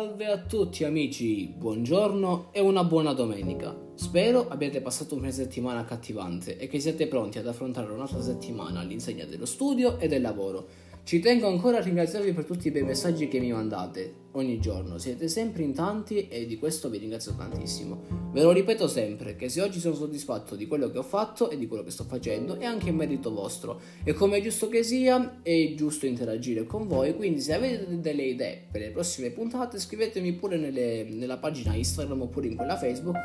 Salve a tutti amici, buongiorno e una buona domenica. Spero abbiate passato un fine settimana accattivante e che siate pronti ad affrontare un'altra settimana all'insegna dello studio e del lavoro. Ci tengo ancora a ringraziarvi per tutti i bei messaggi che mi mandate ogni giorno. Siete sempre in tanti e di questo vi ringrazio tantissimo. Ve lo ripeto sempre che se oggi sono soddisfatto di quello che ho fatto e di quello che sto facendo è anche in merito vostro. E come è giusto che sia, è giusto interagire con voi. Quindi se avete delle idee per le prossime puntate, scrivetemi pure nelle, nella pagina Instagram oppure in quella Facebook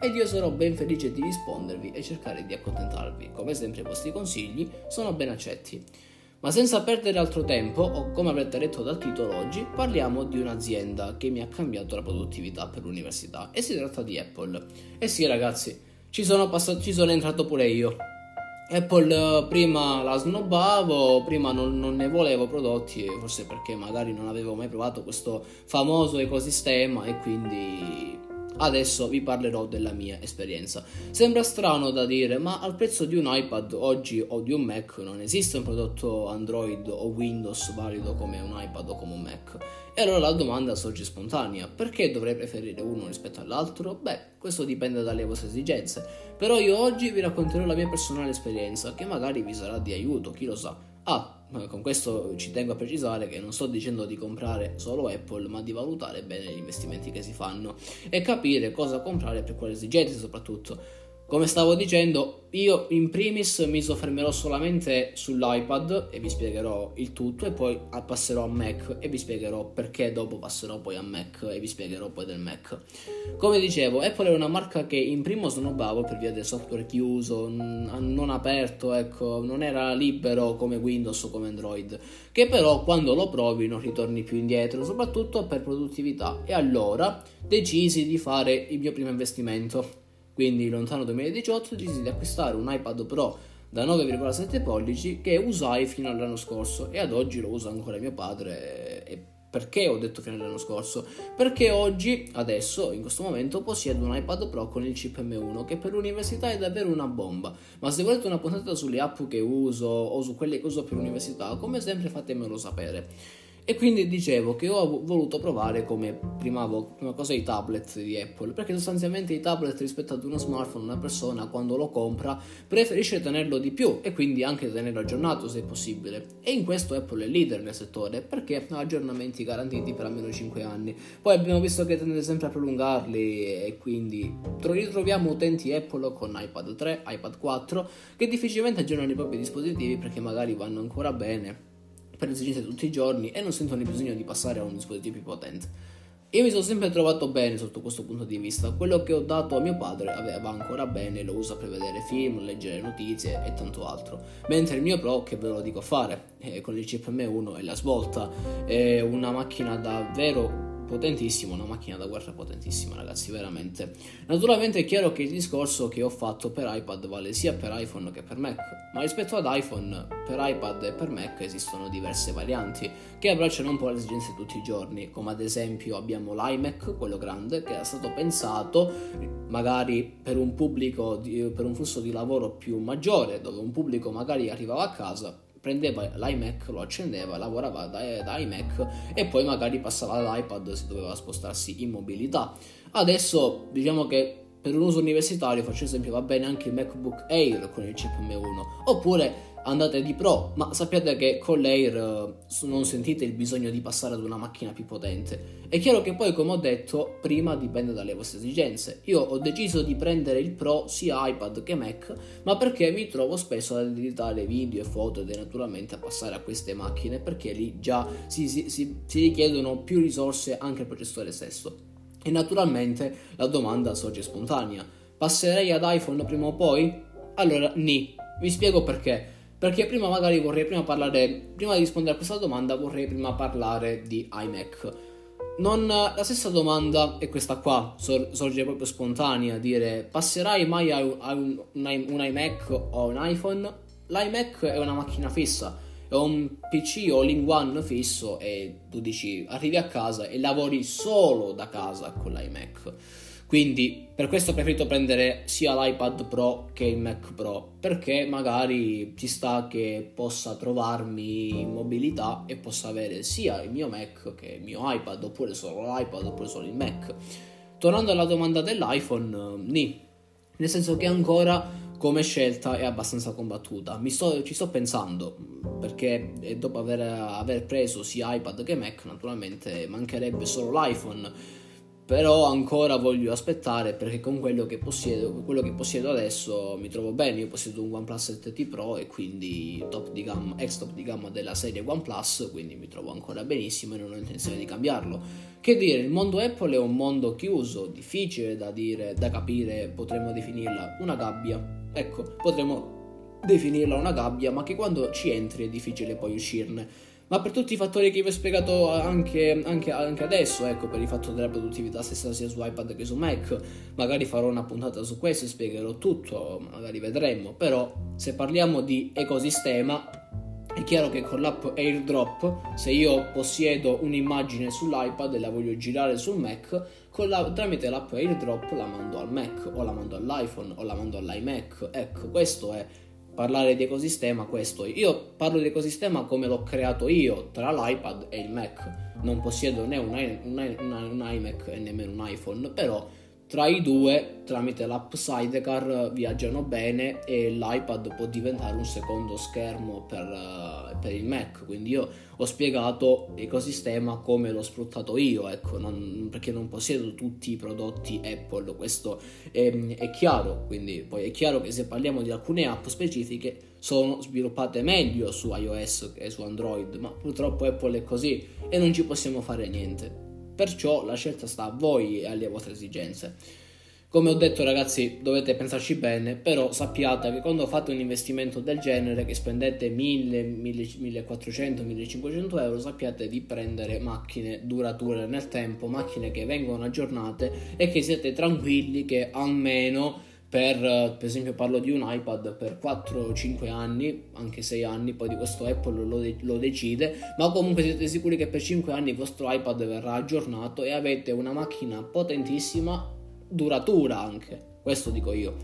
ed io sarò ben felice di rispondervi e cercare di accontentarvi. Come sempre i vostri consigli sono ben accetti. Ma senza perdere altro tempo, o come avrete letto dal titolo oggi, parliamo di un'azienda che mi ha cambiato la produttività per l'università e si tratta di Apple. E sì ragazzi, ci sono, passato, ci sono entrato pure io. Apple eh, prima la snobbavo, prima non, non, ne volevo prodotti, forse perché magari non avevo mai provato questo famoso ecosistema e quindi Adesso vi parlerò della mia esperienza. Sembra strano da dire, ma al prezzo di un iPad oggi o di un Mac non esiste un prodotto Android o Windows valido come un iPad o come un Mac. E allora la domanda sorge spontanea: perché dovrei preferire uno rispetto all'altro? Beh, questo dipende dalle vostre esigenze. Però io oggi vi racconterò la mia personale esperienza, che magari vi sarà di aiuto, chi lo sa. Ah, con questo ci tengo a precisare che non sto dicendo di comprare solo Apple, ma di valutare bene gli investimenti che si fanno e capire cosa comprare per quale esigenze soprattutto. Come stavo dicendo, io in primis mi soffermerò solamente sull'iPad e vi spiegherò il tutto e poi passerò a Mac e vi spiegherò perché dopo passerò poi a Mac e vi spiegherò poi del Mac. Come dicevo, Apple è una marca che in primo snobbavo per via del software chiuso, non aperto, ecco, non era libero come Windows o come Android, che però quando lo provi non ritorni più indietro, soprattutto per produttività. E allora decisi di fare il mio primo investimento quindi lontano 2018 decisi di acquistare un iPad Pro da 9,7 pollici che usai fino all'anno scorso e ad oggi lo usa ancora mio padre. E perché ho detto fino all'anno scorso? Perché oggi, adesso, in questo momento, possiedo un iPad Pro con il chip M1 che per l'università è davvero una bomba. Ma se volete una puntata sulle app che uso o su quelle che uso per l'università, come sempre fatemelo sapere. E quindi dicevo che ho voluto provare come prima, prima, cosa i tablet di Apple, perché sostanzialmente i tablet rispetto ad uno smartphone una persona quando lo compra preferisce tenerlo di più e quindi anche tenerlo aggiornato se possibile. E in questo Apple è leader nel settore perché ha aggiornamenti garantiti per almeno 5 anni. Poi abbiamo visto che tende sempre a prolungarli e quindi ritroviamo utenti Apple con iPad 3, iPad 4 che difficilmente aggiornano i propri dispositivi perché magari vanno ancora bene per le di tutti i giorni e non sentono il bisogno di passare a un dispositivo più potente. Io mi sono sempre trovato bene sotto questo punto di vista. Quello che ho dato a mio padre aveva ancora bene, lo usa per vedere film, leggere notizie e tanto altro. Mentre il mio Pro, che ve lo dico fare, eh, con il chip M1 e la svolta, è una macchina davvero potentissimo, una macchina da guerra potentissima, ragazzi, veramente. Naturalmente è chiaro che il discorso che ho fatto per iPad vale sia per iPhone che per Mac, ma rispetto ad iPhone, per iPad e per Mac esistono diverse varianti che abbracciano un po' le esigenze di tutti i giorni, come ad esempio abbiamo l'iMac, quello grande, che è stato pensato magari per un pubblico, per un flusso di lavoro più maggiore, dove un pubblico magari arrivava a casa prendeva l'iMac, lo accendeva, lavorava da, da iMac e poi magari passava all'iPad se doveva spostarsi in mobilità. Adesso diciamo che per un uso universitario, faccio esempio, va bene anche il MacBook Air con il chip M1, oppure andate di Pro, ma sappiate che con l'Air uh, non sentite il bisogno di passare ad una macchina più potente. È chiaro che poi, come ho detto, prima dipende dalle vostre esigenze. Io ho deciso di prendere il Pro sia iPad che Mac, ma perché mi trovo spesso ad editare video e foto ed è naturalmente a passare a queste macchine perché lì già si, si, si, si richiedono più risorse anche al processore stesso. E naturalmente la domanda sorge spontanea. Passerei ad iPhone prima o poi? Allora, ni. Vi spiego perché. Perché prima magari vorrei prima parlare, prima di rispondere a questa domanda vorrei prima parlare di iMac. Non, la stessa domanda è questa qua, sor, sorge proprio spontanea, dire passerai mai a un, a un, un, un iMac o un iPhone? L'iMac è una macchina fissa, è un PC all-in-one fisso e tu dici arrivi a casa e lavori solo da casa con l'iMac Quindi per questo ho preferito prendere sia l'iPad Pro che il Mac Pro, perché magari ci sta che possa trovarmi in mobilità e possa avere sia il mio Mac che il mio iPad, oppure solo l'iPad, oppure solo il Mac. Tornando alla domanda dell'iPhone, ni, nel senso che ancora come scelta è abbastanza combattuta. Sto, ci sto pensando perché dopo aver, aver, preso sia iPad che Mac, naturalmente mancherebbe solo l'iPhone. Però ancora voglio aspettare perché con quello che possiedo, quello che possiedo adesso mi trovo bene. Io possiedo un OnePlus 7T Pro e quindi top di gamma, ex top di gamma della serie OnePlus, quindi mi trovo ancora benissimo e non ho intenzione di cambiarlo. Che dire, il mondo Apple è un mondo chiuso, difficile da dire, da capire, potremmo definirla una gabbia Ecco, potremmo definirla una gabbia, ma che quando ci entri è difficile poi uscirne. Ma per tutti i fattori che vi ho spiegato anche, anche, anche, adesso, ecco, per il fatto della produttività stessa sia su iPad che su Mac, magari farò una puntata su questo e spiegherò tutto, magari vedremo. Però se parliamo di ecosistema, chiaro che con l'app AirDrop, se io possiedo un'immagine sull'iPad e la voglio girare sul Mac, la, tramite l'app AirDrop la mando al Mac o la mando all'iPhone o la mando all'iMac. Ecco, questo è parlare di ecosistema, questo. Io parlo di ecosistema come l'ho creato io tra l'iPad e il Mac. Non possiedo né un, un, un, un iMac e nemmeno un iPhone, però tra i due, tramite l'app Sidecar, viaggiano bene e l'iPad può diventare un secondo schermo per, uh, per il Mac. Quindi io ho spiegato l'ecosistema come l'ho sfruttato io, ecco, non, perché non possiedo tutti i prodotti Apple, questo è, è chiaro. Quindi poi è chiaro che se parliamo di alcune app specifiche sono sviluppate meglio su iOS che su Android, ma purtroppo Apple è così e non ci possiamo fare niente. Perciò la scelta sta a voi e alle vostre esigenze. Come ho detto ragazzi dovete pensarci bene, però sappiate che quando fate un investimento del genere che spendete 1000, 1400, 1500 euro, sappiate di prendere macchine durature nel tempo, macchine che vengono aggiornate e che siete tranquilli che almeno per, per esempio parlo di un iPad per 4-5 anni, anche 6 anni, poi di questo Apple lo, de- lo, decide, ma comunque siete sicuri che per 5 anni il vostro iPad verrà aggiornato e avete una macchina potentissima, duratura anche, questo dico io.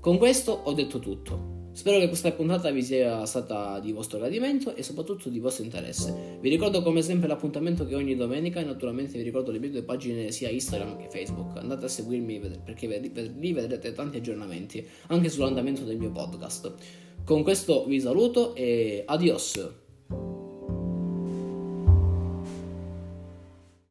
Con questo ho detto tutto. Spero che questa puntata vi sia stata di vostro gradimento e soprattutto di vostro interesse. Vi ricordo come sempre l'appuntamento che ogni domenica e naturalmente vi ricordo le mie due pagine sia Instagram che Facebook. Andate a seguirmi perché lì vedrete tanti aggiornamenti anche sull'andamento del mio podcast. Con questo vi saluto e adios!